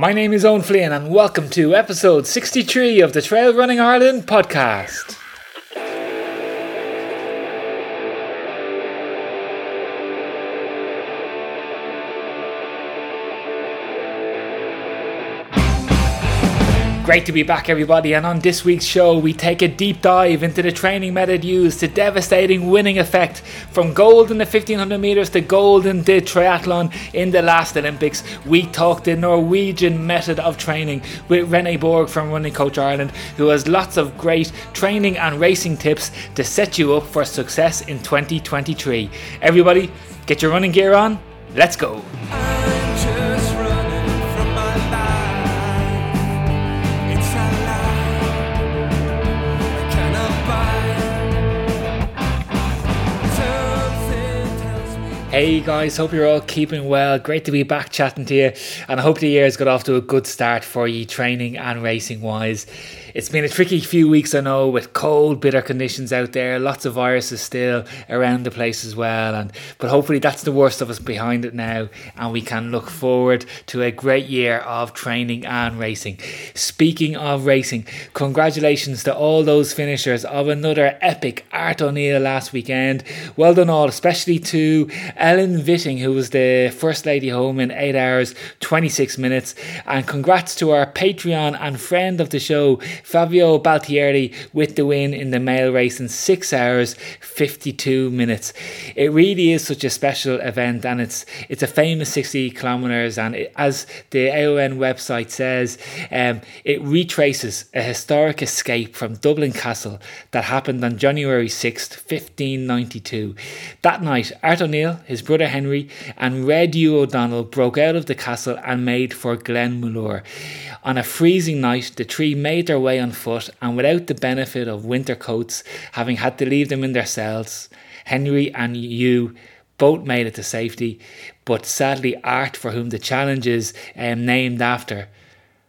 My name is Owen Flynn, and welcome to episode 63 of the Trail Running Ireland podcast. Great to be back, everybody. And on this week's show, we take a deep dive into the training method used, the devastating winning effect from gold in the 1500 meters to gold in the triathlon in the last Olympics. We talk the Norwegian method of training with Rene Borg from Running Coach Ireland, who has lots of great training and racing tips to set you up for success in 2023. Everybody, get your running gear on. Let's go. Hey guys, hope you're all keeping well. Great to be back chatting to you, and I hope the year's got off to a good start for you, training and racing wise. It's been a tricky few weeks, I know, with cold, bitter conditions out there. Lots of viruses still around the place as well, and but hopefully that's the worst of us behind it now, and we can look forward to a great year of training and racing. Speaking of racing, congratulations to all those finishers of another epic Art O'Neill last weekend. Well done all, especially to Ellen Vitting, who was the first lady home in eight hours, 26 minutes, and congrats to our Patreon and friend of the show. Fabio Baltieri with the win in the male race in 6 hours 52 minutes. It really is such a special event and it's it's a famous 60 kilometers and it, as the AON website says um, it retraces a historic escape from Dublin Castle that happened on January 6th 1592. That night Art O'Neill, his brother Henry and Red Hugh O'Donnell broke out of the castle and made for Glenmalure. On a freezing night, the three made their way on foot and without the benefit of winter coats, having had to leave them in their cells. Henry and Hugh both made it to safety, but sadly, Art, for whom the challenge is um, named after,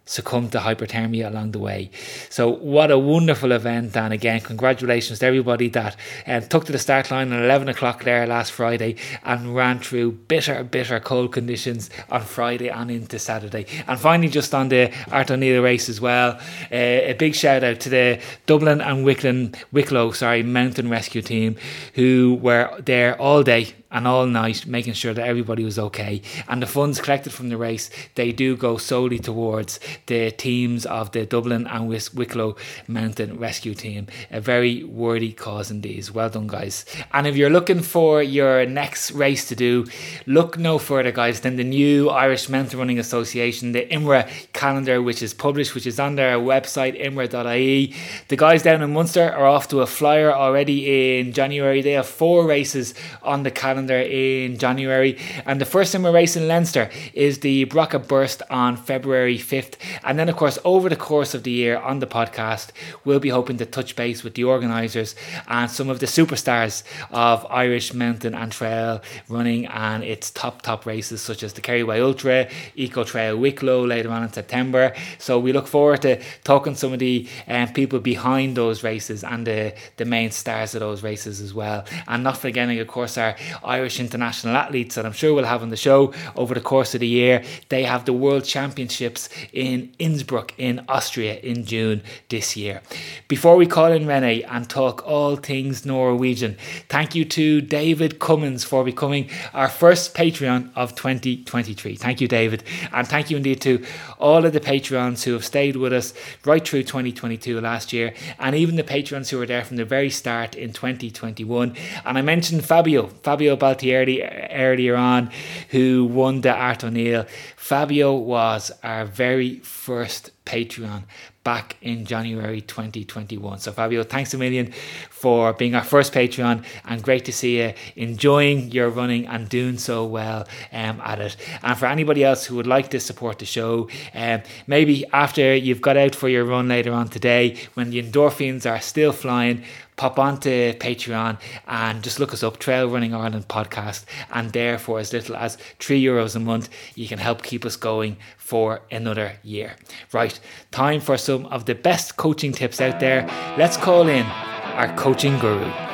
succumbed to hypothermia along the way. So what a wonderful event and again congratulations to everybody that um, took to the start line at 11 o'clock there last Friday and ran through bitter bitter cold conditions on Friday and into Saturday. And finally just on the Art O'Neill race as well uh, a big shout out to the Dublin and Wicklow, Wicklow sorry mountain rescue team who were there all day and all night making sure that everybody was okay. And the funds collected from the race, they do go solely towards the teams of the Dublin and Wicklow Mountain Rescue Team. A very worthy cause indeed. Well done, guys. And if you're looking for your next race to do, look no further, guys, than the new Irish Mountain Running Association, the IMRA calendar, which is published, which is on their website, imra.ie. The guys down in Munster are off to a flyer already in January. They have four races on the calendar calendar in January. And the first summer race in Leinster is the Brocha Burst on February 5th. And then, of course, over the course of the year on the podcast, we'll be hoping to touch base with the organisers and some of the superstars of Irish mountain and trail running and its top, top races, such as the Kerryway Ultra, Eco Trail Wicklow later on in September. So we look forward to talking some of the um, people behind those races and the, the main stars of those races as well. And not forgetting, of course, our Irish international athletes that I'm sure we'll have on the show over the course of the year. They have the World Championships in Innsbruck in Austria in June this year. Before we call in Rene and talk all things Norwegian, thank you to David Cummins for becoming our first Patreon of 2023. Thank you, David. And thank you indeed to all of the Patreons who have stayed with us right through 2022 last year, and even the Patreons who were there from the very start in 2021. And I mentioned Fabio, Fabio Baltieri earlier on, who won the Art O'Neill. Fabio was our very first Patreon back in January 2021. So, Fabio, thanks a million for being our first Patreon and great to see you enjoying your running and doing so well um, at it. And for anybody else who would like to support the show, um, maybe after you've got out for your run later on today, when the endorphins are still flying, pop onto Patreon and just look us up, Trail Running Ireland podcast. And there, for as little as three euros a month, you can help keep us going for another year. Right, time for some of the best coaching tips out there. Let's call in our coaching guru.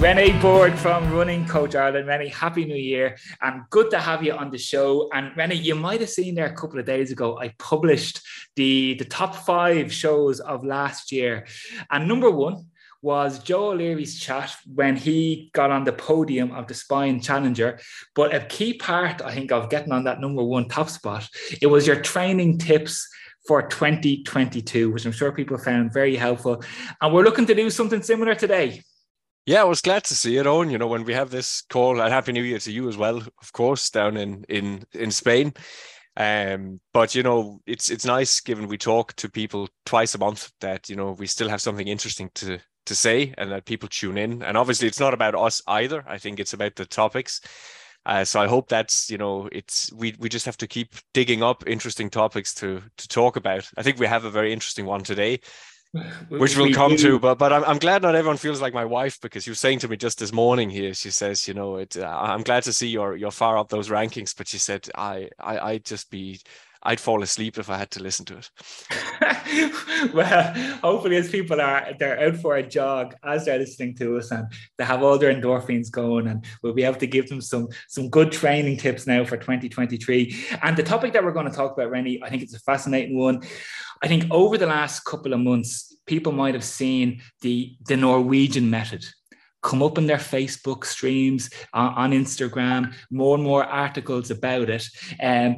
Renee Borg from Running Coach Ireland. Renee, happy new year and good to have you on the show. And Renee, you might have seen there a couple of days ago, I published the, the top five shows of last year. And number one was Joe O'Leary's chat when he got on the podium of the Spine Challenger. But a key part, I think, of getting on that number one top spot, it was your training tips for 2022, which I'm sure people found very helpful. And we're looking to do something similar today. Yeah, I was glad to see it on. You know, when we have this call, and Happy New Year to you as well, of course, down in in in Spain. Um, but you know, it's it's nice given we talk to people twice a month that you know we still have something interesting to to say and that people tune in. And obviously, it's not about us either. I think it's about the topics. Uh, so I hope that's you know it's we we just have to keep digging up interesting topics to to talk about. I think we have a very interesting one today which we'll come to but but I'm, I'm glad not everyone feels like my wife because she was saying to me just this morning here she says you know it uh, i'm glad to see you're you're far up those rankings but she said i i i'd just be I'd fall asleep if I had to listen to it. well, hopefully, as people are they're out for a jog as they're listening to us, and they have all their endorphins going, and we'll be able to give them some some good training tips now for 2023. And the topic that we're going to talk about, Rennie, I think it's a fascinating one. I think over the last couple of months, people might have seen the, the Norwegian method come up in their Facebook streams, uh, on Instagram, more and more articles about it. Um,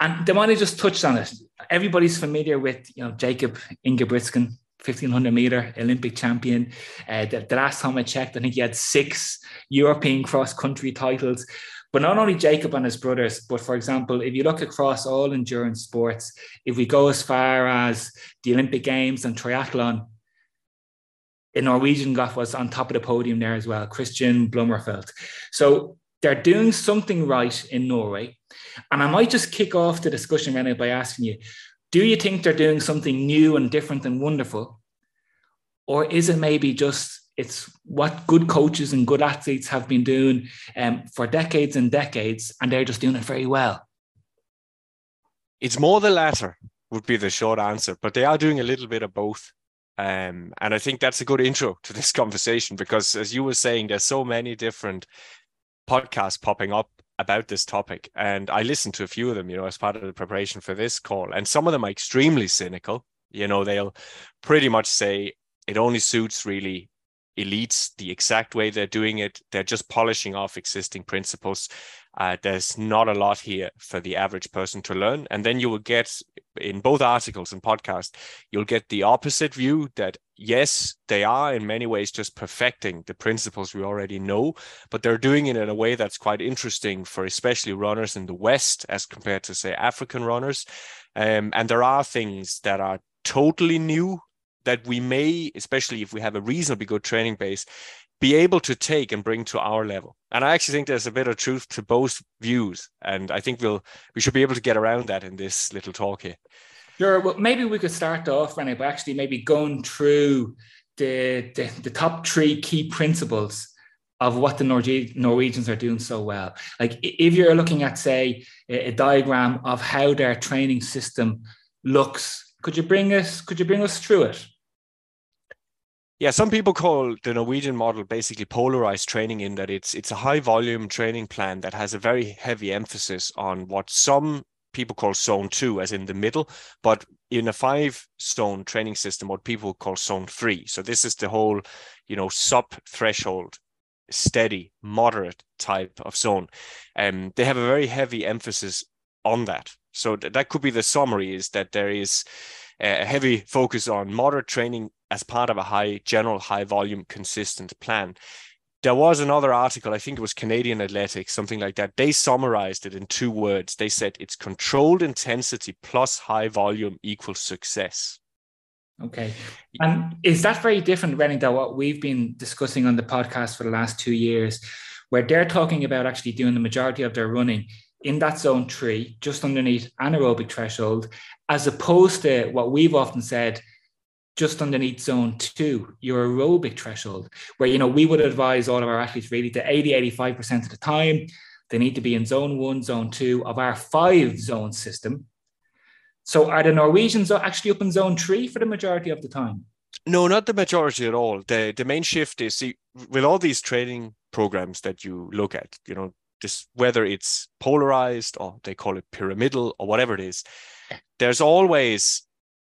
and have just touched on it. Everybody's familiar with, you know, Jakob Ingebrigtsen, 1500 meter Olympic champion. Uh, the, the, last time I checked, I think he had six European cross country titles. But not only Jakob and his brothers, but for example, if you look across all endurance sports, if we go as far as the Olympic Games and triathlon, a Norwegian guy was on top of the podium there as well, Kristian Blummenfelt. So they're doing something right in Norway. And I might just kick off the discussion right now by asking you, do you think they're doing something new and different and wonderful? Or is it maybe just it's what good coaches and good athletes have been doing um, for decades and decades, and they're just doing it very well. It's more the latter, would be the short answer, but they are doing a little bit of both. Um, and I think that's a good intro to this conversation because, as you were saying, there's so many different podcasts popping up about this topic. And I listened to a few of them, you know, as part of the preparation for this call. And some of them are extremely cynical. You know, they'll pretty much say it only suits really elites the exact way they're doing it. They're just polishing off existing principles. Uh, there's not a lot here for the average person to learn. And then you will get in both articles and podcast, you'll get the opposite view that yes, they are in many ways just perfecting the principles we already know, but they're doing it in a way that's quite interesting for especially runners in the West as compared to say African runners. Um, and there are things that are totally new that we may, especially if we have a reasonably good training base, be able to take and bring to our level. And I actually think there's a bit of truth to both views, and I think we'll we should be able to get around that in this little talk here. Sure. Well, maybe we could start off, Rennie, by actually maybe going through the, the, the top three key principles of what the Norwegians are doing so well. Like if you're looking at, say, a, a diagram of how their training system looks, could you bring us could you bring us through it? Yeah, some people call the Norwegian model basically polarized training in that it's it's a high volume training plan that has a very heavy emphasis on what some people call zone two, as in the middle, but in a five zone training system, what people call zone three. So this is the whole, you know, sub threshold, steady, moderate type of zone. And um, they have a very heavy emphasis on that. So th- that could be the summary is that there is a heavy focus on moderate training as part of a high general high volume consistent plan there was another article i think it was canadian athletics something like that. They summarized it in two words. They said it's controlled intensity plus high volume equals success. Okay. And is that very different Rennie, than what we've been discussing on the podcast for the last two years where they're talking about actually doing the majority of their running in that zone three just underneath anaerobic threshold as opposed to what we've often said just underneath zone two, your aerobic threshold, where you know we would advise all of our athletes really to 80, 85% of the time, they need to be in zone one, zone two of our five zone system. So are the Norwegians actually up in zone three for the majority of the time? No, not the majority at all. The the main shift is see with all these training programs that you look at, you know, this whether it's polarized or they call it pyramidal or whatever it is, there's always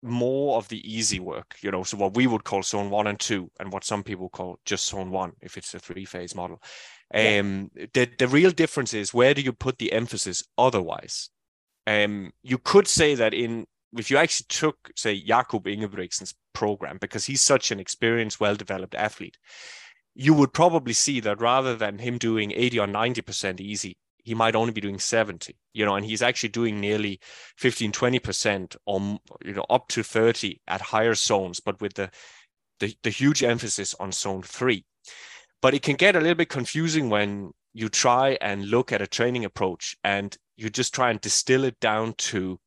more of the easy work, you know, so what we would call zone one and two, and what some people call just zone one if it's a three phase model. Yeah. Um, the the real difference is where do you put the emphasis otherwise? Um, you could say that in if you actually took say Jakob Ingebrigtsen's program because he's such an experienced, well developed athlete, you would probably see that rather than him doing 80 or 90% easy, he might only be doing 70, you know, and he's actually doing nearly 15, 20% or, you know, up to 30 at higher zones, but with the, the, the huge emphasis on zone three. But it can get a little bit confusing when you try and look at a training approach and you just try and distill it down to,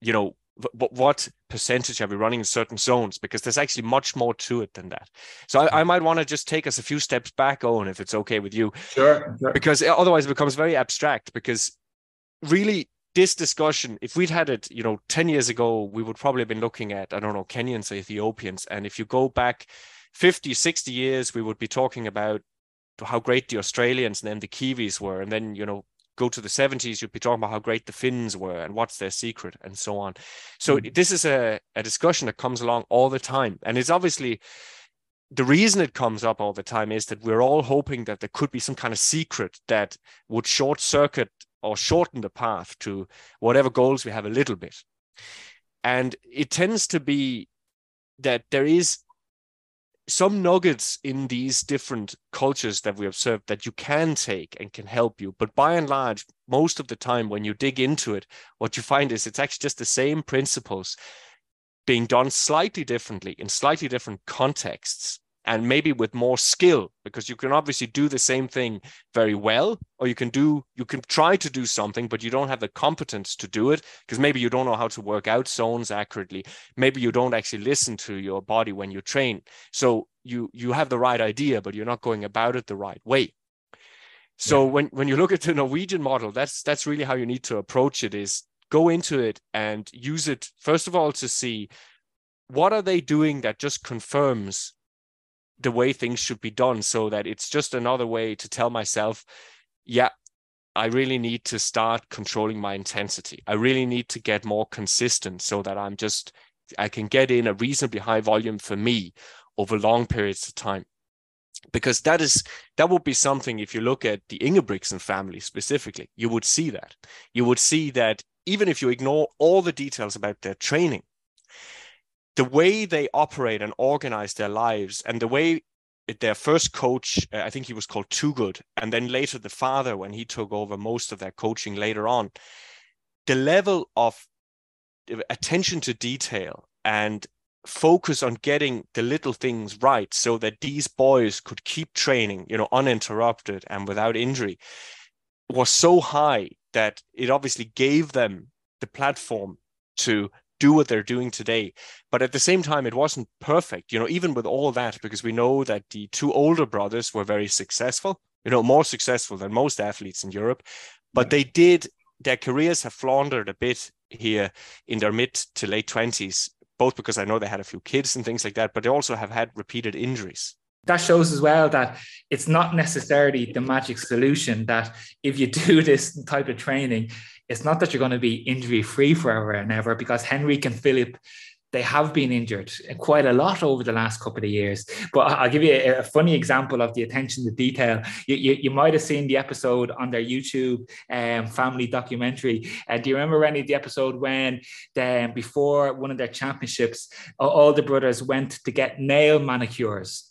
you know, what percentage are we running in certain zones? Because there's actually much more to it than that. So i, I mm-hmm. might want to just take us a few steps back on if it's okay with you. Sure, sure. Because otherwise it becomes very abstract because really this discussion if we'd had it you know 10 years ago we would probably have been looking at i don't know kenyans or ethiopians. And if you go back 50 60 years we would be talking about how great the australians and then the kiwis were. And then you know go to the 70s, you'd be talking about how great the Finns were and what's their secret and so on. So mm. this is a, a discussion that comes along all the time. And it's obviously the reason it comes up all the time is that we're all hoping that there could be some kind of secret that would short circuit or shorten the path to whatever goals we have a little bit. And it tends to be that there is some nuggets in these different cultures that we observe that you can take and can help you. But by and large, most of the time when you dig into it, what you find is it's actually just the same principles being done slightly differently in slightly different contexts and maybe with more skill because you can obviously do the same thing very well or you can do you can try to do something but you don't have the competence to do it because maybe you don't know how to work out zones accurately. Maybe you don't actually listen to your body when you train so you you have the right idea but you're not going about it the right way. So yeah. when when you look at the norwegian model that's that's really how you need to approach it is go into it and use it first of all to see what are they doing that just confirms the way things should be done so that it's just another way to tell myself yeah i really need to start controlling my intensity. I really need to get more consistent so that i'm just i can get in a reasonably high volume for me over long periods of time. Because that is that would be something if you look at the Ingebrigtsen family specifically you would see that. You would see that even if you ignore all the details about their training the way they operate and organize their lives and the way their first coach, uh, I think he was called Too Good, and then later the father when he took over most of their coaching later on, the level of attention to detail and focus on getting the little things right so that these boys could keep training, you know, uninterrupted and without injury was so high that it obviously gave them the platform to do what they're doing today. But at the same time, it wasn't perfect, you know, even with all that, because we know that the two older brothers were very successful, you know, more successful than most athletes in Europe. But they did, their careers have floundered a bit here in their mid to late 20s, both because I know they had a few kids and things like that, but they also have had repeated injuries that shows as well that it's not necessarily the magic solution that if you do this type of training it's not that you're going to be injury free forever and ever because Henrik and Filip they have been injured quite a lot over the last couple of years. But I'll give you a, a funny example of the attention to detail. You, you, you, might have seen the episode on their YouTube um, family documentary. Uh, do you remember any of the episode when um, before one of their championships, all the brothers went to get nail manicures?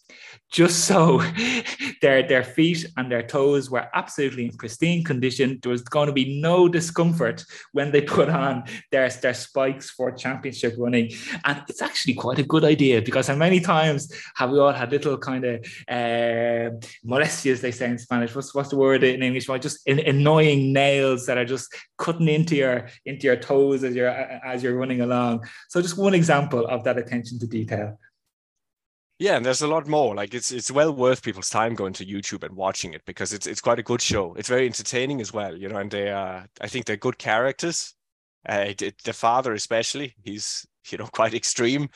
Just so their their feet and their toes were absolutely in pristine condition. There was going to be no discomfort when they put on their, their spikes for championship running. And it's actually quite a good idea because how many times have we all had little kind of uh, molestias, they say in Spanish. What's what's the word in English? Well, just in, annoying nails that are just cutting into your into your toes as you're as you're running along. So just one example of that attention to detail. Yeah, and there's a lot more. Like it's it's well worth people's time going to YouTube and watching it because it's it's quite a good show. It's very entertaining as well, you know. And they are I think they're good characters. Uh, it, the father especially, he's you know quite extreme.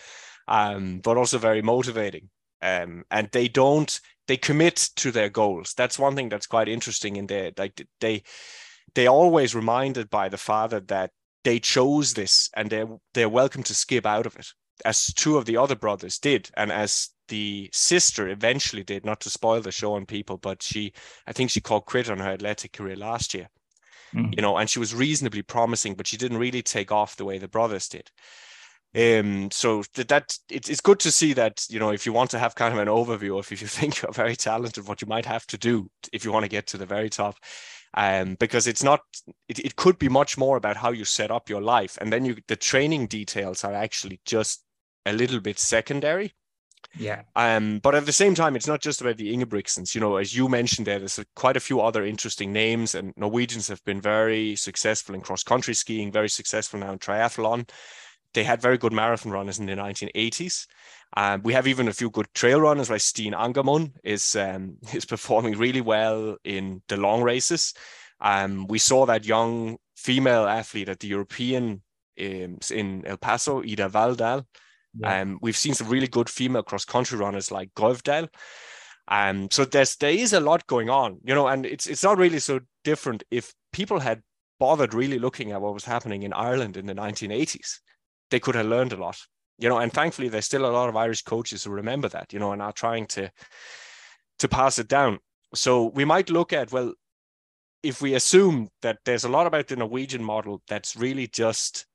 um, but also very motivating. Um, and they don't they commit to their goals. That's one thing that's quite interesting in there. Like they they always reminded by the father that they chose this and they're they're welcome to skip out of it, as two of the other brothers did, and as the sister eventually did. Not to spoil the show on people, but she I think she called quit on her athletic career last year. Mm. You know, and she was reasonably promising, but she didn't really take off the way the brothers did. Um, so that, that it's, it's good to see that you know if you want to have kind of an overview of if you think you're very talented, what you might have to do if you want to get to the very top. Um, because it's not it, it could be much more about how you set up your life and then you the training details are actually just a little bit secondary yeah um but at the same time it's not just about the ingebrigtsens you know as you mentioned there there's quite a few other interesting names and norwegians have been very successful in cross country skiing very successful now in triathlon they had very good marathon runners in the 1980s. Um, we have even a few good trail runners, like Stian Angermund is um, is performing really well in the long races. Um, we saw that young female athlete at the European um, in El Paso, Ida Walldal. Yeah. Um, we've seen some really good female cross country runners like Grøvdal. Um, so there's there is a lot going on, you know, and it's it's not really so different if people had bothered really looking at what was happening in Ireland in the 1980s they could have learned a lot you know and thankfully there's still a lot of irish coaches who remember that you know and are trying to to pass it down so we might look at well if we assume that there's a lot about the norwegian model that's really just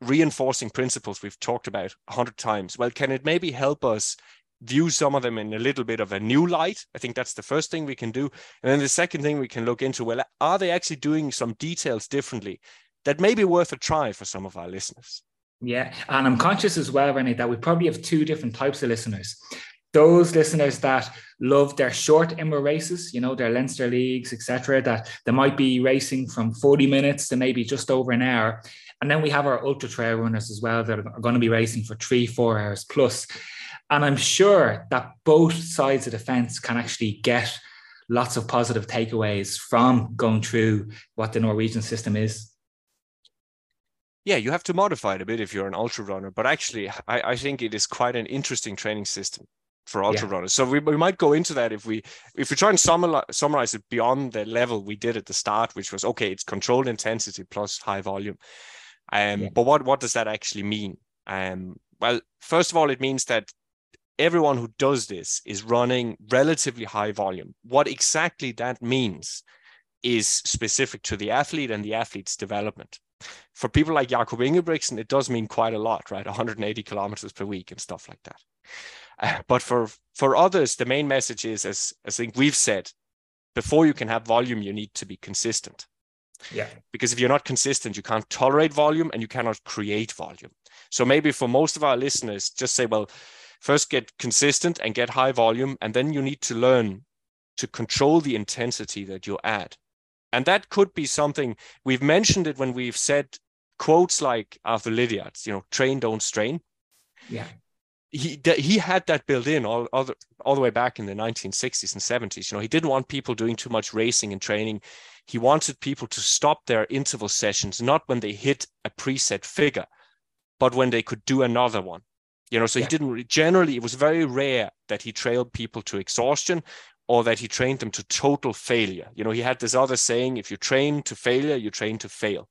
reinforcing principles we've talked about a hundred times well can it maybe help us view some of them in a little bit of a new light i think that's the first thing we can do and then the second thing we can look into well are they actually doing some details differently that may be worth a try for some of our listeners yeah, and I'm conscious as well, Rennie, that we probably have two different types of listeners. Those listeners that love their short IMRA races, you know, their Leinster leagues, etc., that they might be racing from 40 minutes to maybe just over an hour. And then we have our ultra trail runners as well that are going to be racing for three, four hours plus. And I'm sure that both sides of the fence can actually get lots of positive takeaways from going through what the Norwegian system is yeah, you have to modify it a bit if you're an ultra runner, but actually, I, I think it is quite an interesting training system for ultra yeah. runners. So we, we might go into that if we if we try and summarize, summarize it beyond the level we did at the start, which was okay, it's controlled intensity plus high volume. Um, yeah. but what what does that actually mean? Um, well, first of all, it means that everyone who does this is running relatively high volume. What exactly that means is specific to the athlete and the athlete's development for people like Jakob Ingebrigtsen, it does mean quite a lot, right? 180 kilometers per week and stuff like that. Uh, but for for others, the main message is, as, as I think we've said, before you can have volume, you need to be consistent. Yeah. Because if you're not consistent, you can't tolerate volume and you cannot create volume. So maybe for most of our listeners, just say, well, first get consistent and get high volume, and then you need to learn to control the intensity that you add. And that could be something we've mentioned it when we've said quotes like Arthur Lydiard's, you know, train, don't strain. Yeah. He, he had that built in all, all, the, all the way back in the 1960s and 70s. You know, he didn't want people doing too much racing and training. He wanted people to stop their interval sessions, not when they hit a preset figure, but when they could do another one. You know, so yeah. he didn't generally, it was very rare that he trailed people to exhaustion or that he trained them to total failure. You know, he had this other saying if you train to failure, you train to fail.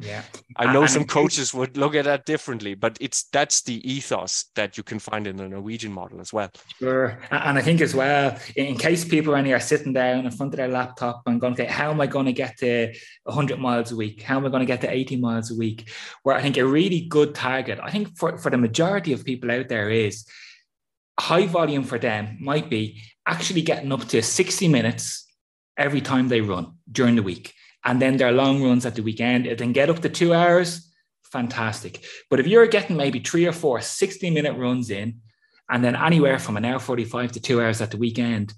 Yeah. I know and some coaches would look at that differently, but it's that's the ethos that you can find in the Norwegian model as well. Sure. And I think as well, in case people only are sitting down in front of their laptop and going, okay, how am I going to get to 100 miles a week? How am I going to get to 80 miles a week? Where I think a really good target, I think for, for the majority of people out there is high volume for them might be actually getting up to 60 minutes every time they run during the week. And then their long runs at the weekend, and then get up to two hours, fantastic. But if you're getting maybe three or four 60 minute runs in, and then anywhere from an hour 45 to two hours at the weekend,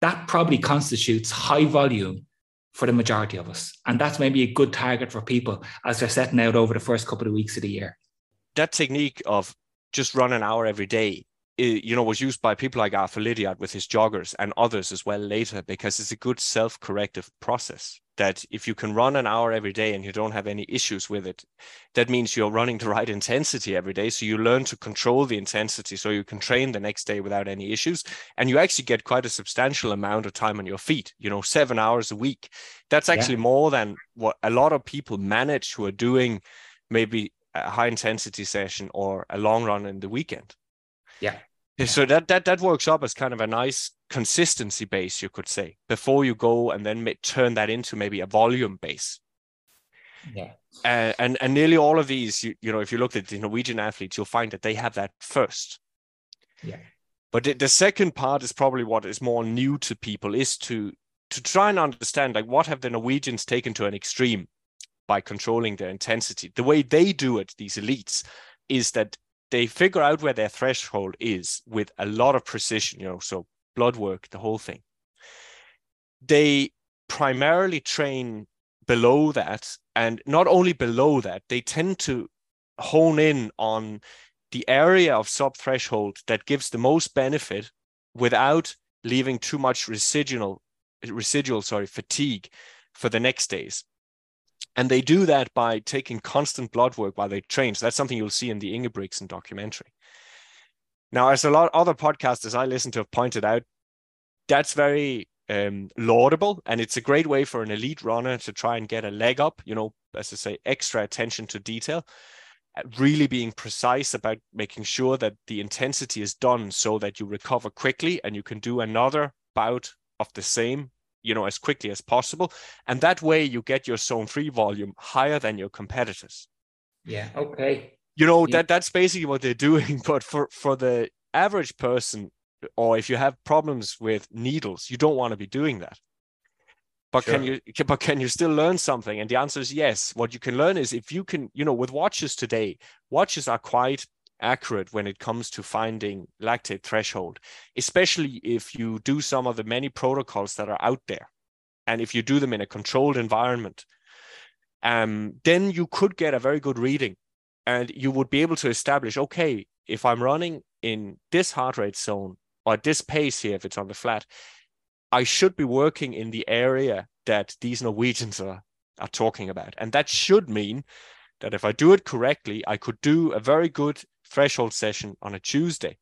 that probably constitutes high volume for the majority of us. And that's maybe a good target for people as they're setting out over the first couple of weeks of the year. That technique of just run an hour every day you know, was used by people like Arthur Lydiard with his joggers and others as well later because it's a good self-corrective process. That if you can run an hour every day and you don't have any issues with it, that means you're running the right intensity every day. So you learn to control the intensity so you can train the next day without any issues. And you actually get quite a substantial amount of time on your feet, you know, seven hours a week. That's actually yeah. more than what a lot of people manage who are doing maybe a high intensity session or a long run in the weekend. Yeah. So that that that works up as kind of a nice consistency base, you could say, before you go and then turn that into maybe a volume base. Yeah. Uh, and and nearly all of these, you, you know, if you look at the Norwegian athletes, you'll find that they have that first. Yeah. But the, the second part is probably what is more new to people is to to try and understand like what have the Norwegians taken to an extreme by controlling their intensity. The way they do it, these elites, is that they figure out where their threshold is with a lot of precision, you know, so blood work, the whole thing. They primarily train below that. And not only below that, they tend to hone in on the area of sub threshold that gives the most benefit without leaving too much residual residual sorry fatigue for the next days and they do that by taking constant blood work while they train. So that's something you'll see in the Ingebrigtsen documentary. Now, as a lot of other podcasters I listen to have pointed out, that's very um, laudable, and it's a great way for an elite runner to try and get a leg up. You know, as I say, extra attention to detail, uh, really being precise about making sure that the intensity is done so that you recover quickly and you can do another bout of the same you know as quickly as possible and that way you get your zone three volume higher than your competitors yeah okay you know yeah. that that's basically what they're doing but for for the average person or if you have problems with needles you don't want to be doing that but sure. can you but can you still learn something and the answer is yes what you can learn is if you can you know with watches today watches are quite accurate when it comes to finding lactate threshold, especially if you do some of the many protocols that are out there. And if you do them in a controlled environment, um, then you could get a very good reading and you would be able to establish okay, if I'm running in this heart rate zone or this pace here, if it's on the flat, I should be working in the area that these Norwegians are, are talking about. And that should mean that if I do it correctly, I could do a very good threshold session on a Tuesday.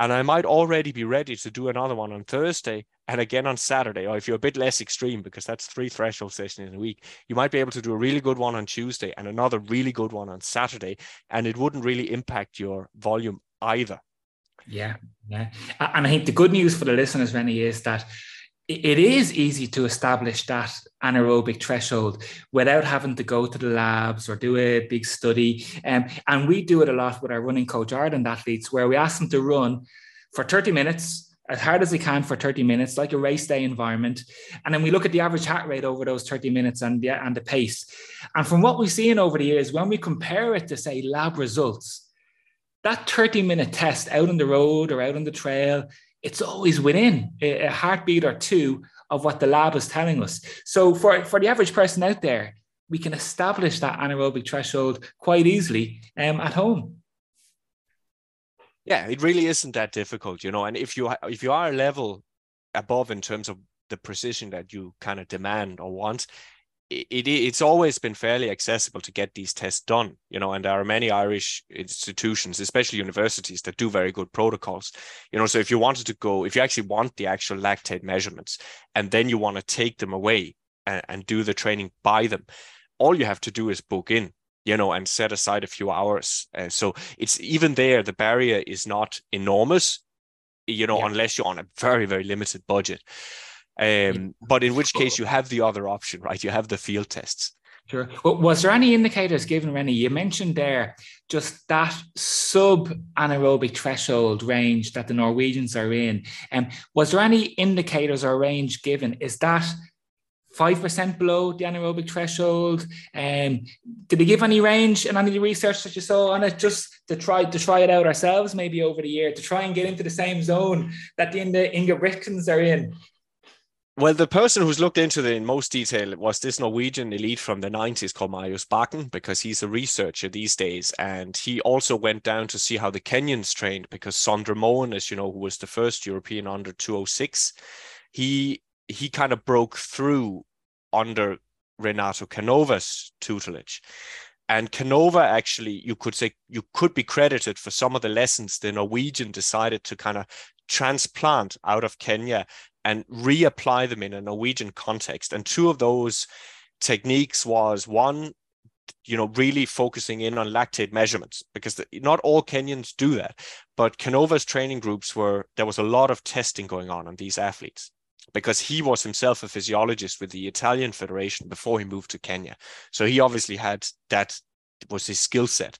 And I might already be ready to do another one on Thursday and again on Saturday. Or if you're a bit less extreme, because that's three threshold sessions in a week, you might be able to do a really good one on Tuesday and another really good one on Saturday. And it wouldn't really impact your volume either. Yeah. Yeah. And I think the good news for the listeners, Rennie, is that it is easy to establish that anaerobic threshold without having to go to the labs or do a big study. Um, and we do it a lot with our running coach Ireland athletes, where we ask them to run for 30 minutes as hard as they can for 30 minutes, like a race day environment. And then we look at the average heart rate over those 30 minutes and the, and the pace. And from what we've seen over the years, when we compare it to, say, lab results, that 30 minute test out on the road or out on the trail it's always within a heartbeat or two of what the lab is telling us. So for, for the average person out there, we can establish that anaerobic threshold quite easily um, at home. Yeah, it really isn't that difficult, you know. And if you if you are a level above in terms of the precision that you kind of demand or want, it, it's always been fairly accessible to get these tests done, you know, and there are many Irish institutions, especially universities, that do very good protocols, you know. So if you wanted to go, if you actually want the actual lactate measurements, and then you want to take them away and, and do the training by them, all you have to do is book in, you know, and set aside a few hours. Uh, so it's even there, the barrier is not enormous, you know, yeah. unless you're on a very very limited budget. Um, but in which case you have the other option, right? You have the field tests. Sure. Well, was there any indicators given, Rennie? You mentioned there just that sub anaerobic threshold range that the Norwegians are in. And um, was there any indicators or range given? Is that 5% below the anaerobic threshold? Um, did they give any range in any research that you saw on it just to try to try it out ourselves maybe over the year to try and get into the same zone that the Ingebrigtsens are in? Well, the person who's looked into it in most detail was this Norwegian elite from the 90s called Marius Bakken, because he's a researcher these days. And he also went down to see how the Kenyans trained, because Sondre Moen, as you know, who was the first European under 206, he he kind of broke through under Renato Canova's tutelage. And Canova actually, you could say, you could be credited for some of the lessons the Norwegian decided to kind of transplant out of Kenya and reapply them in a Norwegian context. And two of those techniques was one, you know, really focusing in on lactate measurements because the, not all Kenyans do that. But Canova's training groups were, there was a lot of testing going on on these athletes because he was himself a physiologist with the Italian Federation before he moved to Kenya. So he obviously had that was his skill set.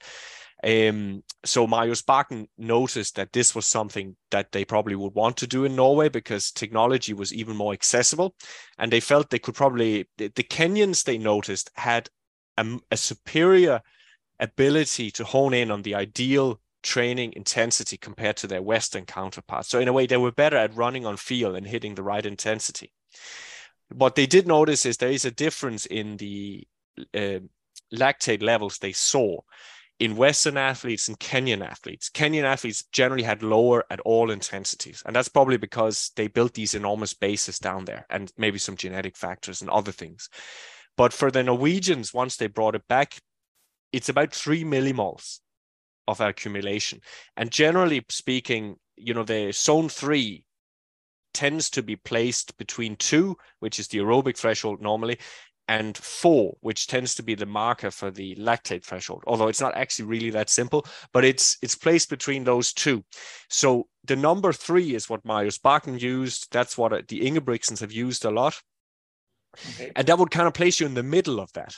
Um, so Marius Bakken noticed that this was something that they probably would want to do in Norway because technology was even more accessible, and they felt they could probably the, the Kenyans they noticed had a, a superior ability to hone in on the ideal training intensity compared to their Western counterparts. So in a way, they were better at running on field and hitting the right intensity. What they did notice is there is a difference in the uh, lactate levels they saw in Western athletes and Kenyan athletes. Kenyan athletes generally had lower at all intensities. And that's probably because they built these enormous bases down there and maybe some genetic factors and other things. But for the Norwegians, once they brought it back, it's about three millimoles of accumulation. And generally speaking, you know, the zone three tends to be placed between two, which is the aerobic threshold normally, and four, which tends to be the marker for the lactate threshold. Although it's not actually really that simple, but it's it's placed between those two. So the number three is what Marius Bakken used. That's what uh, the Ingebrigtsens have used a lot. Okay. And that would kind of place you in the middle of that.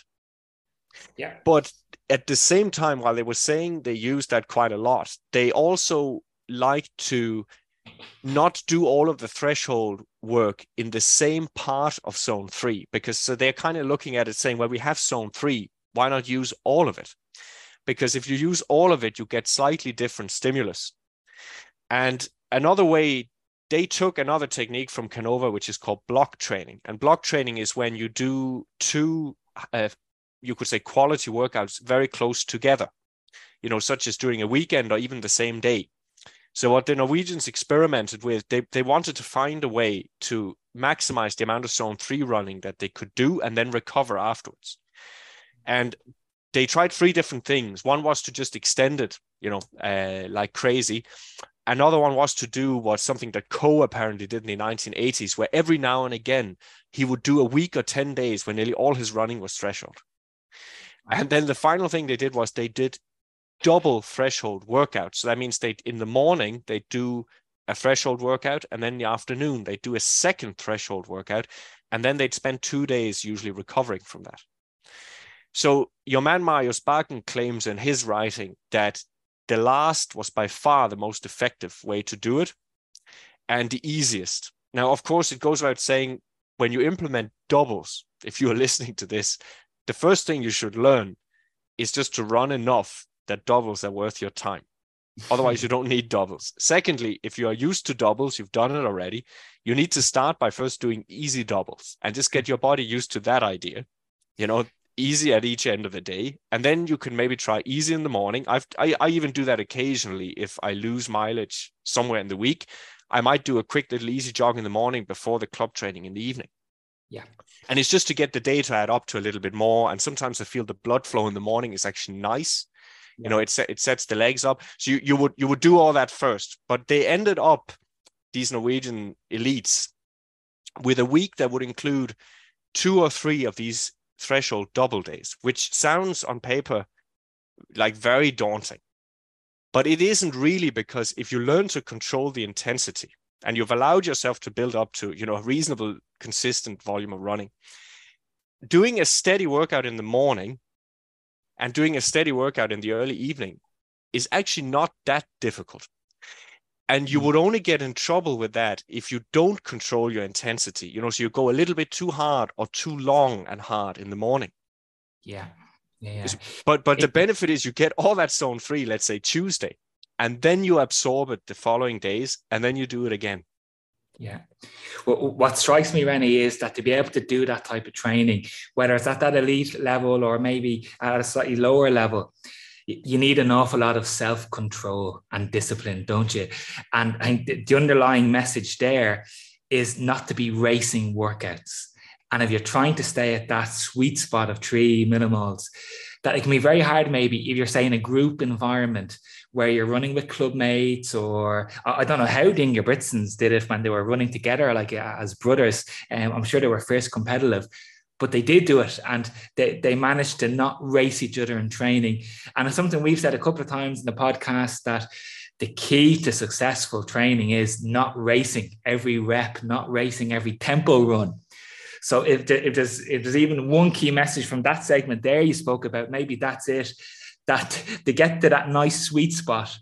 Yeah. But at the same time, while they were saying they use that quite a lot, they also like to not do all of the threshold work in the same part of zone three because so they're kind of looking at it saying well we have zone three why not use all of it? Because if you use all of it you get slightly different stimulus. And another way they took another technique from canova which is called block training. And block training is when you do two uh, you could say quality workouts very close together you know such as during a weekend or even the same day so what the Norwegians experimented with, they, they wanted to find a way to maximize the amount of zone three running that they could do and then recover afterwards. And they tried three different things. One was to just extend it, you know, uh, like crazy. Another one was to do what something that Coe apparently did in the 1980s, where every now and again he would do a week or 10 days where nearly all his running was threshold. And then the final thing they did was they did double threshold workouts. So that means they in the morning they do a threshold workout, and then in the afternoon they do a second threshold workout, and then they'd spend two days usually recovering from that. So your man Marius Bakken claims in his writing that the last was by far the most effective way to do it and the easiest. Now, of course, it goes without saying when you implement doubles, if you are listening to this, the first thing you should learn is just to run enough that doubles are worth your time. Otherwise, you don't need doubles. Secondly, if you are used to doubles, you've done it already, you need to start by first doing easy doubles and just get your body used to that idea. You know, easy at each end of the day. And then you can maybe try easy in the morning. I've, I, I even do that occasionally if I lose mileage somewhere in the week. I might do a quick little easy jog in the morning before the club training in the evening. Yeah. And it's just to get the day to add up to a little bit more. And sometimes I feel the blood flow in the morning is actually nice you know it, it sets the legs up so you, you would you would do all that first but they ended up these norwegian elites with a week that would include two or three of these threshold double days which sounds on paper like very daunting but it isn't really because if you learn to control the intensity and you've allowed yourself to build up to you know a reasonable consistent volume of running doing a steady workout in the morning and doing a steady workout in the early evening is actually not that difficult. And you hmm. would only get in trouble with that if you don't control your intensity. You know, so you go a little bit too hard or too long and hard in the morning. Yeah. Yeah. But but the benefit is you get all that zone three, let's say Tuesday, and then you absorb it the following days, and then you do it again. Yeah. Well, what strikes me, Rennie, is that to be able to do that type of training, whether it's at that elite level or maybe at a slightly lower level, you need an awful lot of self control and discipline, don't you? And I think the underlying message there is not to be racing workouts. And if you're trying to stay at that sweet spot of three millimoles, that it can be very hard, maybe if you're saying a group environment where you're running with club mates, or I don't know how the Ingebrigtsens did it when they were running together, like as brothers. Um, I'm sure they were first competitive, but they did do it and they, they managed to not race each other in training. And it's something we've said a couple of times in the podcast that the key to successful training is not racing every rep, not racing every tempo run. So if, if there's if there's even one key message from that segment there you spoke about, maybe that's it. That to get to that nice sweet spot,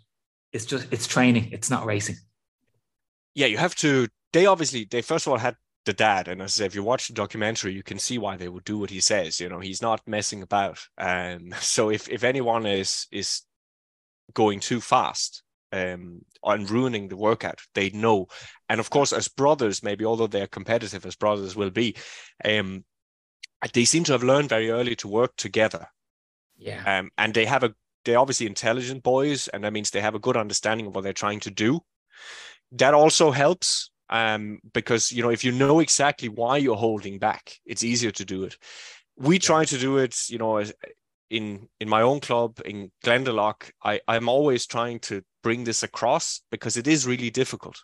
it's just it's training. It's not racing. Yeah, you have to. They obviously they first of all had the dad, and as I say, if you watch the documentary, you can see why they would do what he says. You know, he's not messing about. Um, so if if anyone is is going too fast, um, and ruining the workout. They know, and of course, as brothers, maybe although they're competitive as brothers will be, um, they seem to have learned very early to work together. Yeah. Um, and they have a they're obviously intelligent boys, and that means they have a good understanding of what they're trying to do. That also helps um, because you know if you know exactly why you're holding back, it's easier to do it. We try to do it, you know, in in my own club in Glendalough. I I'm always trying to bring this across because it is really difficult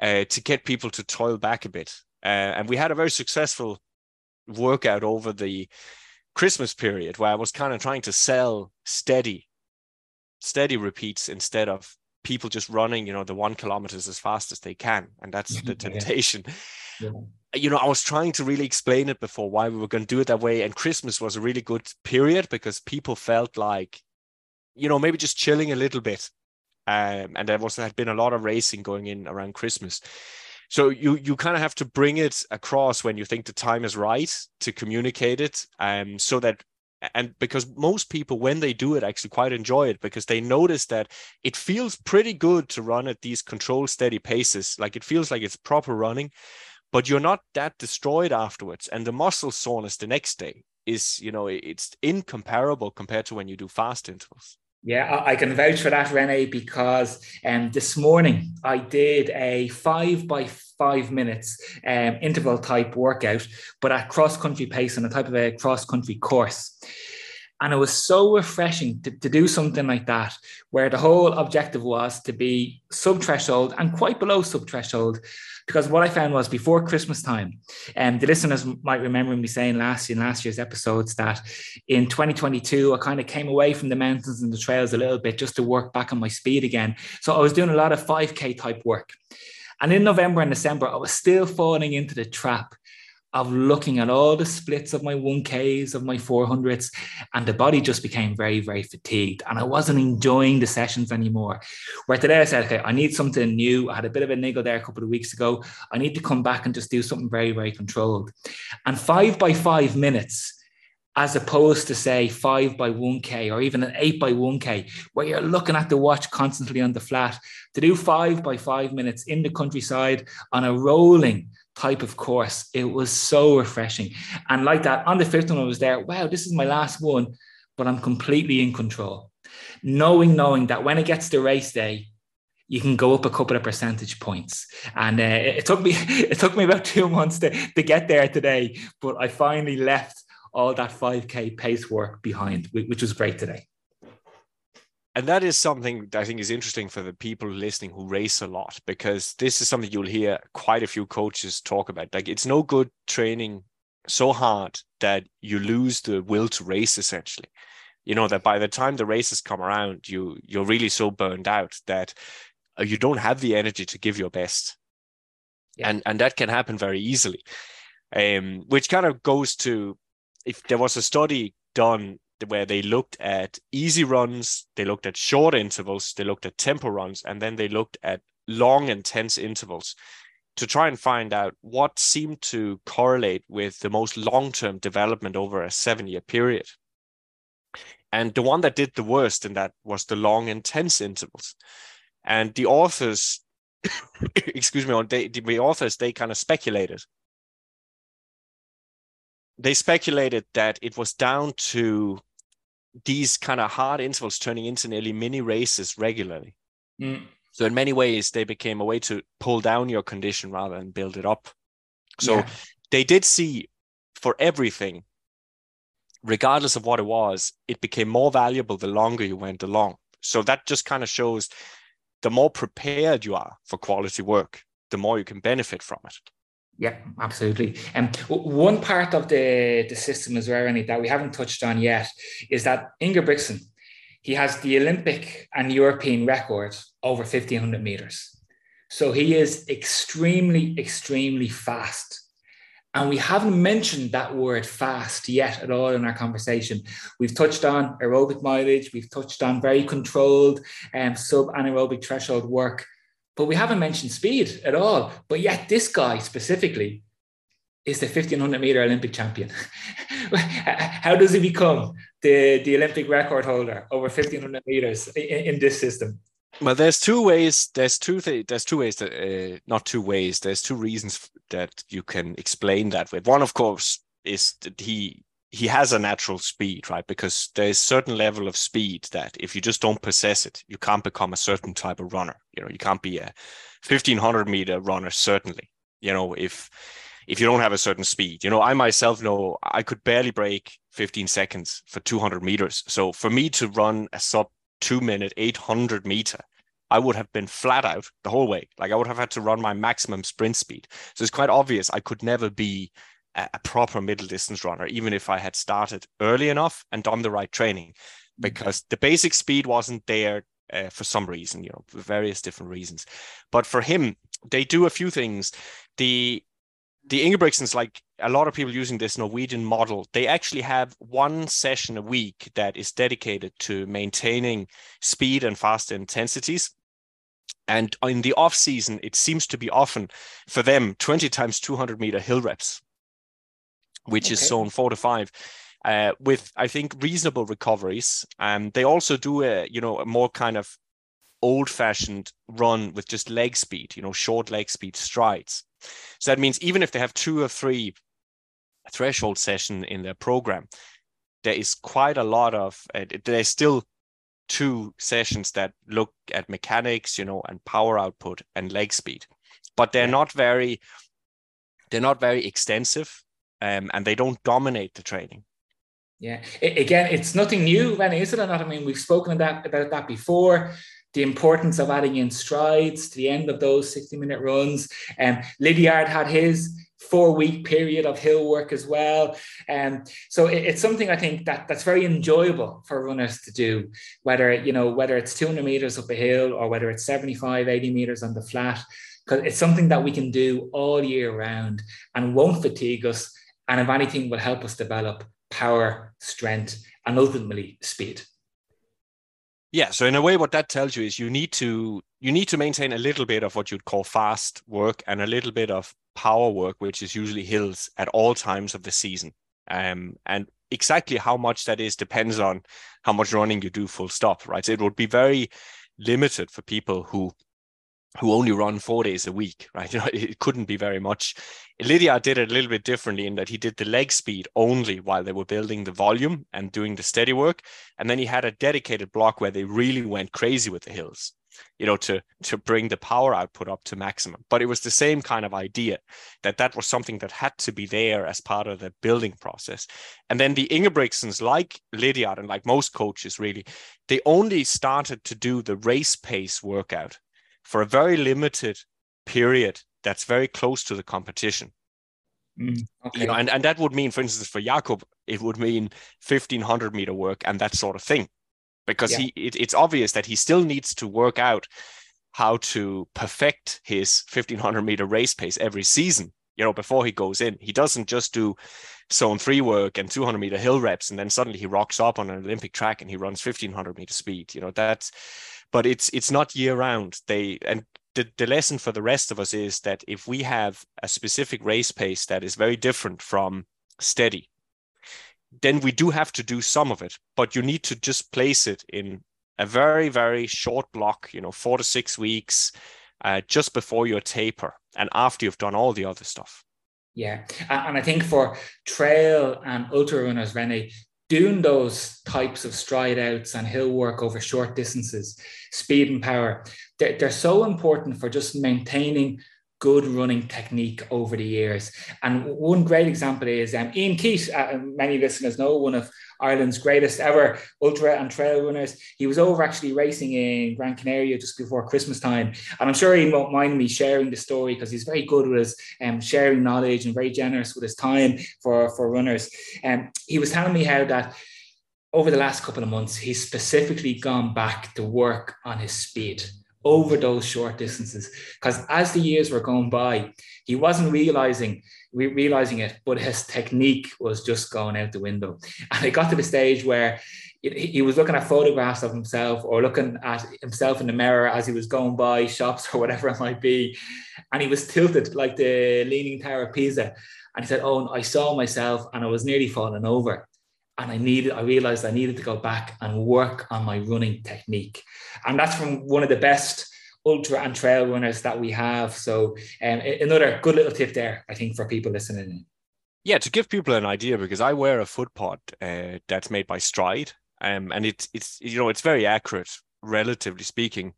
uh, to get people to toil back a bit. Uh, and we had a very successful workout over the Christmas period where I was kind of trying to sell steady, steady repeats instead of people just running, you know, the one kilometers as fast as they can. And that's the temptation. Yeah. You know, I was trying to really explain it before why we were going to do it that way. And Christmas was a really good period because people felt like, you know, maybe just chilling a little bit um, and there was had been a lot of racing going in around Christmas. So you you kind of have to bring it across when you think the time is right to communicate it, um, so that and because most people when they do it actually quite enjoy it because they notice that it feels pretty good to run at these controlled steady paces. Like it feels like it's proper running but you're not that destroyed afterwards. And the muscle soreness the next day is you know it's incomparable compared to when you do fast intervals yeah, I can vouch for that, Rene, because um, this morning I did a five by five minutes um, interval type workout, but at cross country pace on a type of a cross country course. And it was so refreshing to, to do something like that, where the whole objective was to be sub threshold and quite below sub threshold. Because what I found was before Christmas time, and um, the listeners might remember me saying last in last year's episodes that in 2022 I kind of came away from the mountains and the trails a little bit just to work back on my speed again. So I was doing a lot of 5k type work. And in November and December, I was still falling into the trap of looking at all the splits of my 1Ks, of my 400s, and the body just became very, very fatigued. And I wasn't enjoying the sessions anymore. Where today I said, okay, I need something new. I had a bit of a niggle there a couple of weeks ago. I need to come back and just do something very, very controlled. And five by five minutes, as opposed to say five by 1K or even an eight by 1K, where you're looking at the watch constantly on the flat, to do five by five minutes in the countryside on a rolling type of course. It was so refreshing. And like that, on the fifth one, I was there, wow, this is my last one, but I'm completely in control. Knowing, knowing that when it gets to race day, you can go up a couple of percentage points. And uh, it took me it took me about two months to, to get there today, but I finally left all that 5k pace work behind, which was great today and that is something that I think is interesting for the people listening who race a lot because this is something you'll hear quite a few coaches talk about. Like it's no good training so hard that you lose the will to race essentially. You know that by the time the races come around, you you're really so burned out that uh, you don't have the energy to give your best, yeah. and and that can happen very easily. Um, which kind of goes to if there was a study done where they looked at easy runs, they looked at short intervals, they looked at tempo runs, and then they looked at long, intense intervals to try and find out what seemed to correlate with the most long term development over a seven year period. And the one that did the worst in that was the long, intense intervals. And the authors, excuse me, they, the authors, they kind of speculated they speculated that it was down to these kind of hard intervals turning into nearly mini races regularly. Mm. So in many ways, they became a way to pull down your condition rather than build it up. So yeah. they did see for everything, regardless of what it was, it became more valuable the longer you went along. So that just kind of shows the more prepared you are for quality work, the more you can benefit from it. Yeah, absolutely. And um, one part of the, the system as well, that we haven't touched on yet is that Ingebrigtsen, he has the Olympic and European record over 1500 meters. So he is extremely, extremely fast. And we haven't mentioned that word fast yet at all in our conversation. We've touched on aerobic mileage, we've touched on very controlled um, sub anaerobic threshold work, but we haven't mentioned speed at all. But yet, this guy specifically is the 1500 meter Olympic champion. How does he become the, the Olympic record holder over 1500 meters in, in this system? Well, there's two ways. There's two. Th- there's two ways that, uh, not two ways. There's two reasons that you can explain that with. One, of course, is that he he has a natural speed, right? Because there's certain level of speed that if you just don't possess it, you can't become a certain type of runner. You know, you can't be a 1500 meter runner, certainly. You know, if if you don't have a certain speed. You know, I myself know I could barely break 15 seconds for 200 meters. So for me to run a sub two minute 800 meter, I would have been flat out the whole way. Like I would have had to run my maximum sprint speed. So it's quite obvious I could never be a, proper middle distance runner, even if I had started early enough and done the right training, mm. because the basic speed wasn't there uh, for some reason, you know, for various different reasons. But for him, they do a few things. The the Ingebrigtsens, like a lot of people using this Norwegian model, they actually have one session a week that is dedicated to maintaining speed and fast intensities. And in the off season, it seems to be often for them 20 times 200 meter hill reps which okay. is zone four to five. Uh, with I think reasonable recoveries. Um, they also do a you know a more kind of old-fashioned run with just leg speed, you know, short leg speed strides. So that means even if they have two or three threshold session in their program, there is quite a lot of uh, there's still two sessions that look at mechanics, you know, and power output and leg speed, but they're not very they're not very extensive um, and they don't dominate the training. Yeah, again, it's nothing new, Rennie, is it or not? I mean, we've spoken that, about that before. The importance of adding in strides to the end of those 60 minute runs. And um, Lydiard had his four week period of hill work as well. And um, so it, it's something I think that that's very enjoyable for runners to do, whether, you know, whether it's 200 meters up a hill or whether it's 75, 80 meters on the flat, because it's something that we can do all year round and won't fatigue us and if anything will help us develop power, strength, and ultimately speed. Yeah, so in a way, what that tells you is you need to you need to maintain a little bit of what you'd call fast work and a little bit of power work, which is usually hills at all times of the season. Um, and exactly how much that is depends on how much running you do full stop, right? So it would be very limited for people who who only run four days a week, right? You know, it couldn't be very much. Lydiard did it a little bit differently in that he did the leg speed only while they were building the volume and doing the steady work. And then he had a dedicated block where they really went crazy with the hills, you know, to, to bring the power output up to maximum. But it was the same kind of idea that that was something that had to be there as part of the building process. And then the Ingebrigtsens, like Lydiard and like most coaches really, they only started to do the race pace workout for a very limited period that's very close to the competition. Mm, okay. You know, and, and that would mean, for instance, for Jakob, it would mean 1500 meter work and that sort of thing. Because yeah. he it, it's obvious that he still needs to work out how to perfect his 1500 meter race pace every season, you know, before he goes in. He doesn't just do zone three work and 200 meter hill reps and then suddenly he rocks up on an Olympic track and he runs 1500 meter speed. You know, that's but it's it's not year round. They and the, the lesson for the rest of us is that if we have a specific race pace that is very different from steady, then we do have to do some of it, but you need to just place it in a very, very short block, you know, four to six weeks, uh, just before your taper and after you've done all the other stuff. Yeah. And I think for trail and ultra runners, Rennie, doing those types of stride outs and hill work over short distances, speed and power, they're, they're so important for just maintaining good running technique over the years. And one great example is um, Eoin Keith, uh, many listeners know, one of Ireland's greatest ever ultra and trail runners. He was over actually racing in Gran Canaria just before Christmas time. And I'm sure he won't mind me sharing the story because he's very good with his um, sharing knowledge and very generous with his time for, for runners. And um, he was telling me how that over the last couple of months, he's specifically gone back to work on his speed over those short distances. Because as the years were going by, he wasn't realizing realizing it, but his technique was just going out the window. And it got to the stage where he was looking at photographs of himself or looking at himself in the mirror as he was going by shops or whatever it might be. And he was tilted like the Leaning Tower of Pisa. And he said, Oh, I saw myself and I was nearly falling over and I needed, I realized I needed to go back and work on my running technique. And that's from one of the best ultra and trail runners that we have. So um, another good little tip there, I think, for people listening. Yeah, to give people an idea, because I wear a footpod uh, that's made by Stryd, um, and it's it's you know it's very accurate, relatively speaking,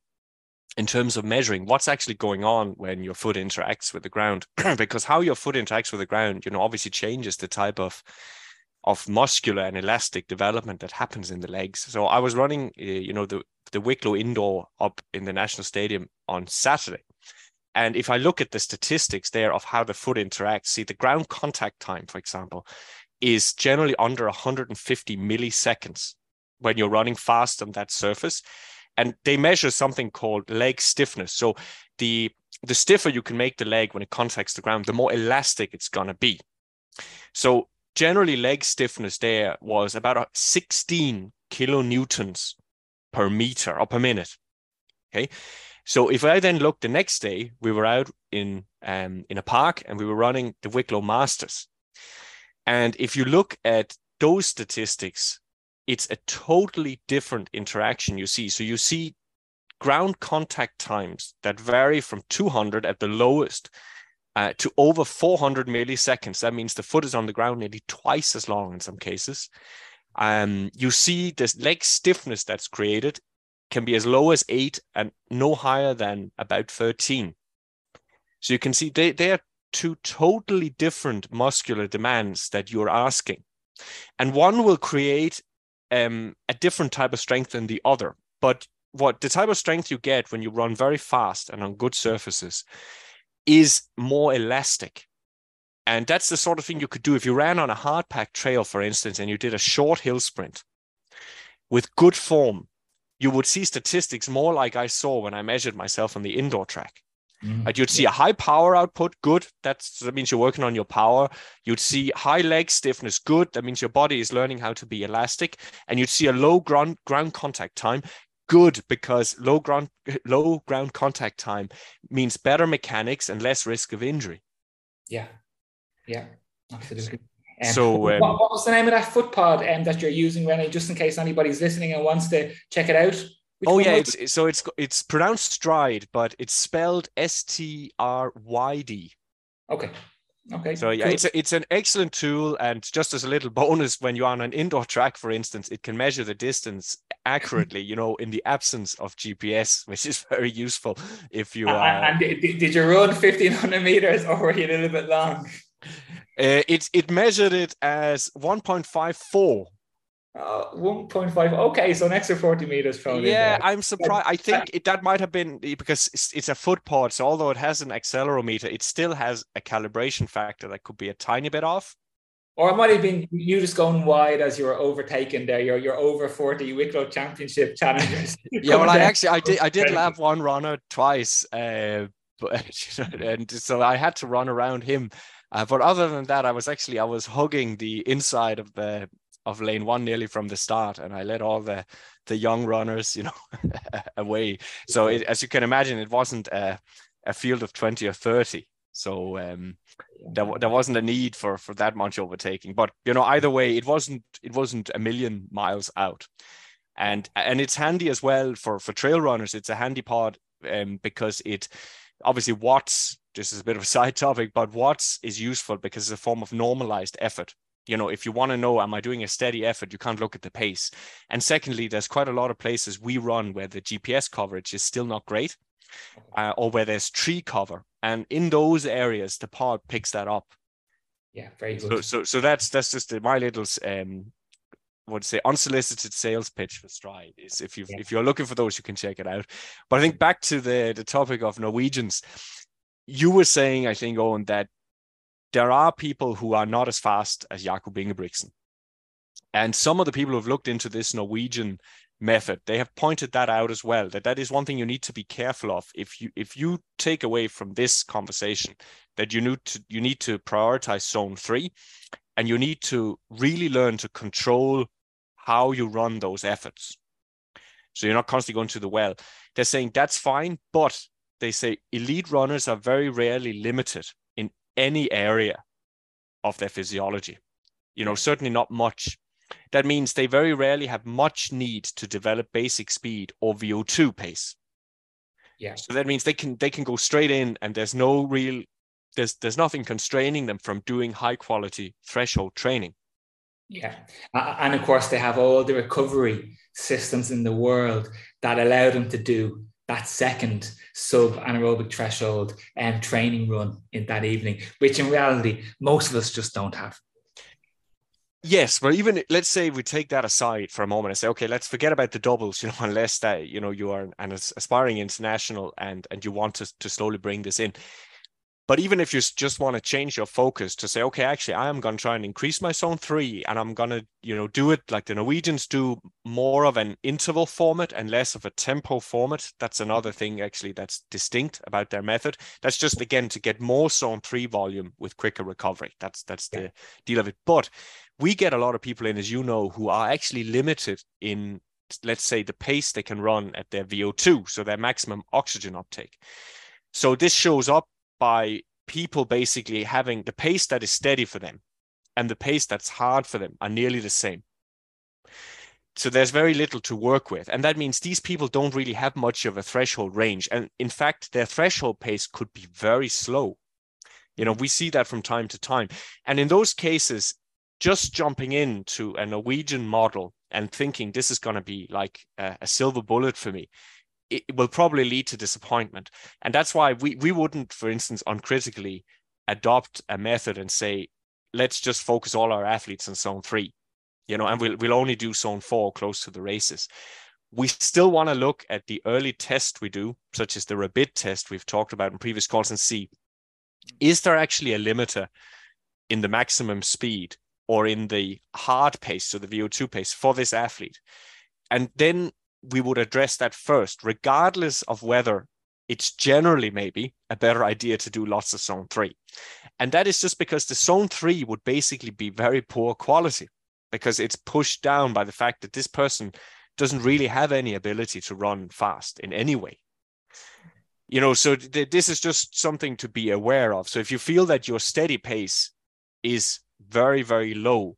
in terms of measuring what's actually going on when your foot interacts with the ground, because how your foot interacts with the ground, you know, obviously changes the type of of muscular and elastic development that happens in the legs. So I was running, uh, you know, the the Wicklow indoor up in the National Stadium on Saturday. And if I look at the statistics there of how the foot interacts, see the ground contact time, for example, is generally under 150 milliseconds when you're running fast on that surface. And they measure something called leg stiffness. So the the stiffer you can make the leg when it contacts the ground, the more elastic it's going to be. So generally leg stiffness there was about 16 kilonewtons per meter or per minute. Okay. So if I then look the next day, we were out in um, in a park and we were running the Wicklow Masters. And if you look at those statistics, it's a totally different interaction you see. So you see ground contact times that vary from 200 at the lowest uh, to over 400 milliseconds. That means the foot is on the ground nearly twice as long in some cases. Um, you see this leg stiffness that's created can be as low as eight and no higher than about 13. So you can see they, they are two totally different muscular demands that you're asking. And one will create um, a different type of strength than the other. But what the type of strength you get when you run very fast and on good surfaces is more elastic. And that's the sort of thing you could do if you ran on a hard packed trail, for instance, and you did a short hill sprint with good form. You would see statistics more like I saw when I measured myself on the indoor track. Mm, like you'd see yeah. a high power output, good. That's that means you're working on your power. You'd see high leg stiffness, good. That means your body is learning how to be elastic. And you'd see a low ground ground contact time, good because low ground low ground contact time means better mechanics and less risk of injury. Yeah, yeah, absolutely. Um, so, um, what, what, was the name of that foot pod um, that you're using, Rennie? Just in case anybody's listening and wants to check it out. Which oh yeah, it's, so it's it's pronounced stride, but it's spelled S T R Y D. Okay, Okay. So yeah, cool. it's a, it's an excellent tool, and just as a little bonus, when you're on an indoor track, for instance, it can measure the distance accurately. you know, in the absence of GPS, which is very useful if you. Uh, and, and did, did you run fifteen hundred meters, or were you a little bit long? Uh, it it measured it as one point five four uh, 1.5. Okay, so an extra 40 meters thrown Yeah, I'm surprised. I think it, that might have been because it's, it's, a foot pod. So although it has an accelerometer, it still has a calibration factor that could be a tiny bit off. Or it might have been you just going wide as you were overtaken there. You're you're over 40 Wicklow Championship challengers. yeah, well, I actually I did I did lap one runner twice, uh, but and so I had to run around him. Uh, but other than that, I was actually I was hugging the inside of the of lane one nearly from the start, and I let all the the young runners, you know, away. So it, as you can imagine, it wasn't a, a field of twenty or thirty. So um, there, there wasn't a need for for that much overtaking. But you know, either way, it wasn't it wasn't a million miles out, and and it's handy as well for for trail runners. It's a handy part um, because it obviously watts. This is a bit of a side topic, but watts is useful because it's a form of normalized effort you know, if you want to know, am I doing a steady effort, you can't look at the pace. And secondly, there's quite a lot of places we run where the GPS coverage is still not great. uh, or where there's tree cover. And in those areas, the pod picks that up. Yeah, very So, good. so, so that's that's just my little um, what to say unsolicited sales pitch for Stryd. Is if you Yeah. if you're looking for those, you can check it out. But I think back to the the topic of Norwegians, you were saying, I think, Owen, that there are people who are not as fast as Jakob Ingebrigtsen. And some of the people who have looked into this Norwegian method, they have pointed that out as well. That that is one thing you need to be careful of. If you if you take away from this conversation that you need to you need to prioritize zone three, and you need to really learn to control how you run those efforts. So you're not constantly going to the well. They're saying that's fine, but they say elite runners are very rarely limited any area of their physiology. You know, certainly not much. That means they very rarely have much need to develop basic speed or VO2 pace. Yeah. So that means they can they can go straight in and there's no real there's there's nothing constraining them from doing high quality threshold training. Yeah. And of course, they have all the recovery systems in the world that allow them to do that second sub anaerobic threshold and training run in that evening, which in reality, most of us just don't have. Yes, but even let's say we take that aside for a moment and say, okay, let's forget about the doubles, you know, unless that you know you are an aspiring international and and you want to to slowly bring this in. But even if you just want to change your focus to say, okay, actually, I am going to try and increase my zone three, and I'm going to, you know, do it like the Norwegians do, more of an interval format and less of a tempo format. That's another thing actually that's distinct about their method. That's just again to get more zone three volume with quicker recovery. That's that's the deal of it. But we get a lot of people in, as you know, who are actually limited in, let's say, the pace they can run at their VO2, so their maximum oxygen uptake. So this shows up by people basically having the pace that is steady for them and the pace that's hard for them are nearly the same. So there's very little to work with. And that means these people don't really have much of a threshold range. And in fact, their threshold pace could be very slow. You know, we see that from time to time. And in those cases, just jumping into a Norwegian model and thinking this is going to be like a, a silver bullet for me, it will probably lead to disappointment. And that's why we, we wouldn't, for instance, uncritically adopt a method and say, let's just focus all our athletes on zone three, you know, and we'll, we'll only do zone four close to the races. We still want to look at the early test we do, such as the Rabid test we've talked about in previous calls, and see is there actually a limiter in the maximum speed or in the hard pace, so the VO2 pace for this athlete? And then we would address that first, regardless of whether it's generally maybe a better idea to do lots of zone three. And that is just because the zone three would basically be very poor quality because it's pushed down by the fact that this person doesn't really have any ability to run fast in any way. You know, so th- this is just something to be aware of. So if you feel that your steady pace is very, very low,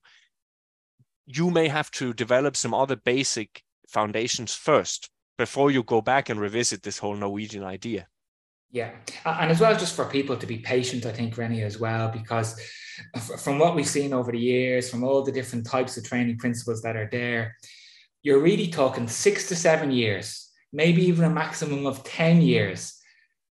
you may have to develop some other basic foundations first before you go back and revisit this whole Norwegian idea. Yeah, and as well, just for people to be patient, I think, Rennie, as well, because from what we've seen over the years, from all the different types of training principles that are there, you're really talking six to seven years, maybe even a maximum of 10 years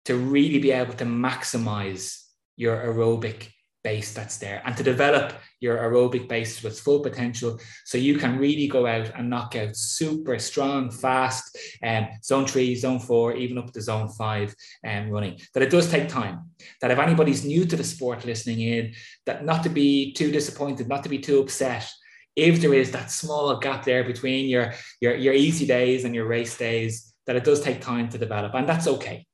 to really be able to maximize your aerobic base that's there and to develop your aerobic base to its full potential. So you can really go out and knock out super strong fast um, zone three zone four even up to zone five um, running. That it does take time. That if anybody's new to the sport listening in that not to be too disappointed not to be too upset. If there is that small gap there between your your, your easy days and your race days that it does take time to develop and that's okay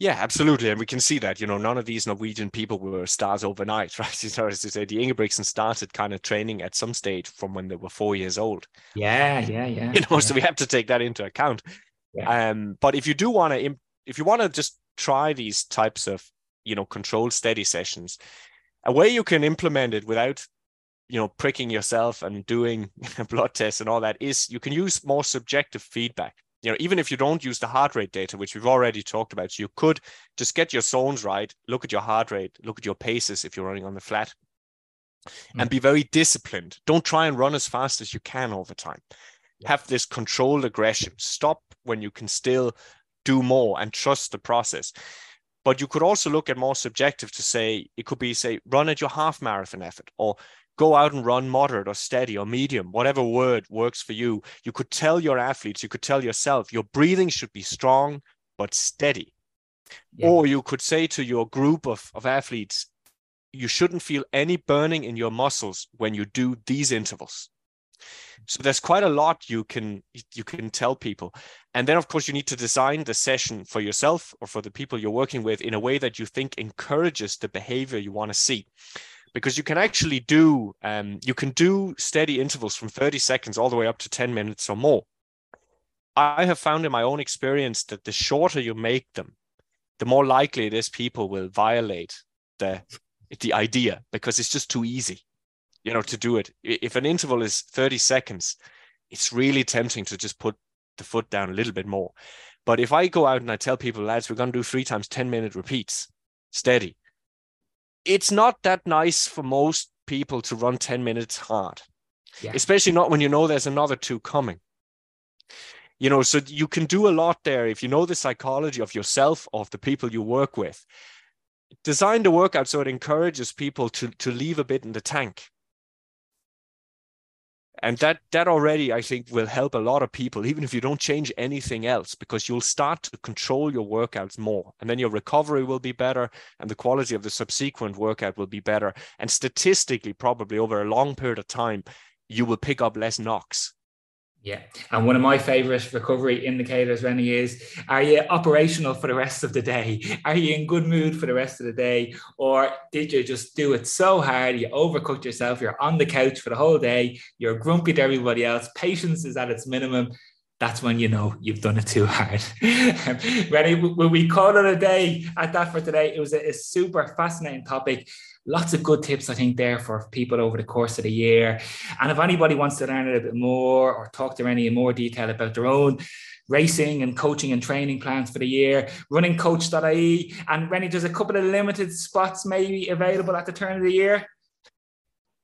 yeah, absolutely. And we can see that, you know, none of these Norwegian people were stars overnight, right? You know, as you say, the Ingebrigtsen started kind of training at some stage from when they were four years old. Yeah, yeah, yeah. You know, yeah. so we have to take that into account. Yeah. Um, but if you do want to, if you want to just try these types of, you know, controlled steady sessions, a way you can implement it without, you know, pricking yourself and doing blood tests and all that is you can use more subjective feedback you know, even if you don't use the heart rate data, which we've already talked about, so you could just get your zones right, look at your heart rate, look at your paces if you're running on the flat, mm. and be very disciplined. Don't try and run as fast as you can all the time. Yeah. Have this controlled aggression. Stop when you can still do more and trust the process. But you could also look at more subjective to say it could be say run at your half marathon effort or go out and run moderate or steady or medium, whatever word works for you. You could tell your athletes, you could tell yourself, your breathing should be strong but steady. Yeah. Or you could say to your group of, of athletes, you shouldn't feel any burning in your muscles when you do these intervals. So there's quite a lot you can you can tell people. And then of course you need to design the session for yourself or for the people you're working with in a way that you think encourages the behavior you want to see because you can actually do um, you can do steady intervals from 30 seconds all the way up to 10 minutes or more. I have found in my own experience that the shorter you make them the more likely it is people will violate the the idea because it's just too easy you know to do it. If an interval is 30 seconds it's really tempting to just put the foot down a little bit more. But if i go out and i tell people lads we're going to do three times 10 minute repeats steady it's not that nice for most people to run 10 minutes hard, yeah. especially not when you know there's another two coming. You know, so you can do a lot there if you know the psychology of yourself, of the people you work with. Design the workout so it encourages people to, to leave a bit in the tank and that that already i think will help a lot of people even if you don't change anything else because you'll start to control your workouts more and then your recovery will be better and the quality of the subsequent workout will be better. And statistically probably over a long period of time you will pick up less knocks yeah. And one of my favorite recovery indicators, Rennie, is are you operational for the rest of the day? Are you in good mood for the rest of the day? Or did you just do it so hard? You overcooked yourself. You're on the couch for the whole day. You're grumpy to everybody else. Patience is at its minimum. That's when you know you've done it too hard. Rennie, will we call it a day at that for today? It was a, a super fascinating topic lots of good tips, I think, there for people over the course of the year. And if anybody wants to learn a little bit more or talk to any in more detail about their own racing and coaching and training plans for the year, runningcoach.ie. And Rennie, there's a couple of limited spots maybe available at the turn of the year.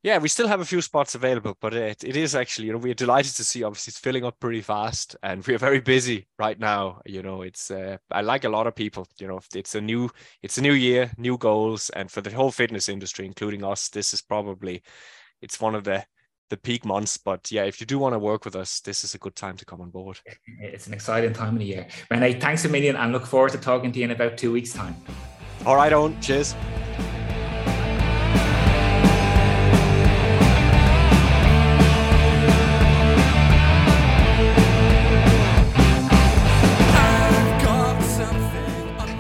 Yeah, we still have a few spots available, but it, it is actually, you know, we're delighted to see obviously it's filling up pretty fast and we're very busy right now. You know, it's, uh, I like a lot of people, you know, it's a new, it's a new year, new goals. And for the whole fitness industry, including us, this is probably, it's one of the, the peak months. But yeah, if you do want to work with us, this is a good time to come on board. It's an exciting time of the year. Renee, thanks a million and look forward to talking to you in about two weeks' time. All right, on Cheers.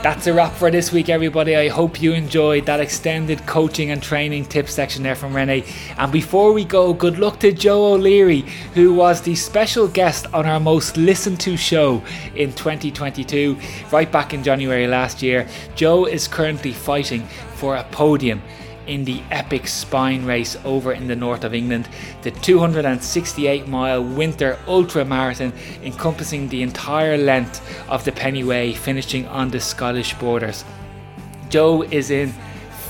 That's a wrap for this week, everybody. I hope you enjoyed that extended coaching and training tip section there from Renee. And before we go, good luck to Joe O'Leary, who was the special guest on our most listened to show in 2022, right back in January last year. Joe is currently fighting for a podium in the epic spine race over in the north of England, the 268 mile winter ultra marathon encompassing the entire length of the Pennine Way, finishing on the Scottish borders. Joe is in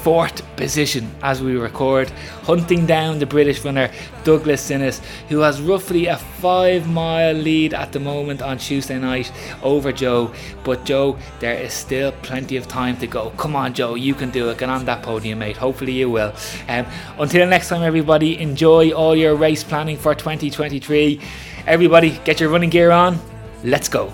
fourth position as we record, hunting down the British runner Douglas Zinis, who has roughly a five mile lead at the moment on Tuesday night over Joe. But Joe, there is still plenty of time to go. Come on, Joe, you can do it. Get on that podium, mate. Hopefully, you will. Um, until next time, everybody, enjoy all your race planning for 2023. Everybody, get your running gear on. Let's go.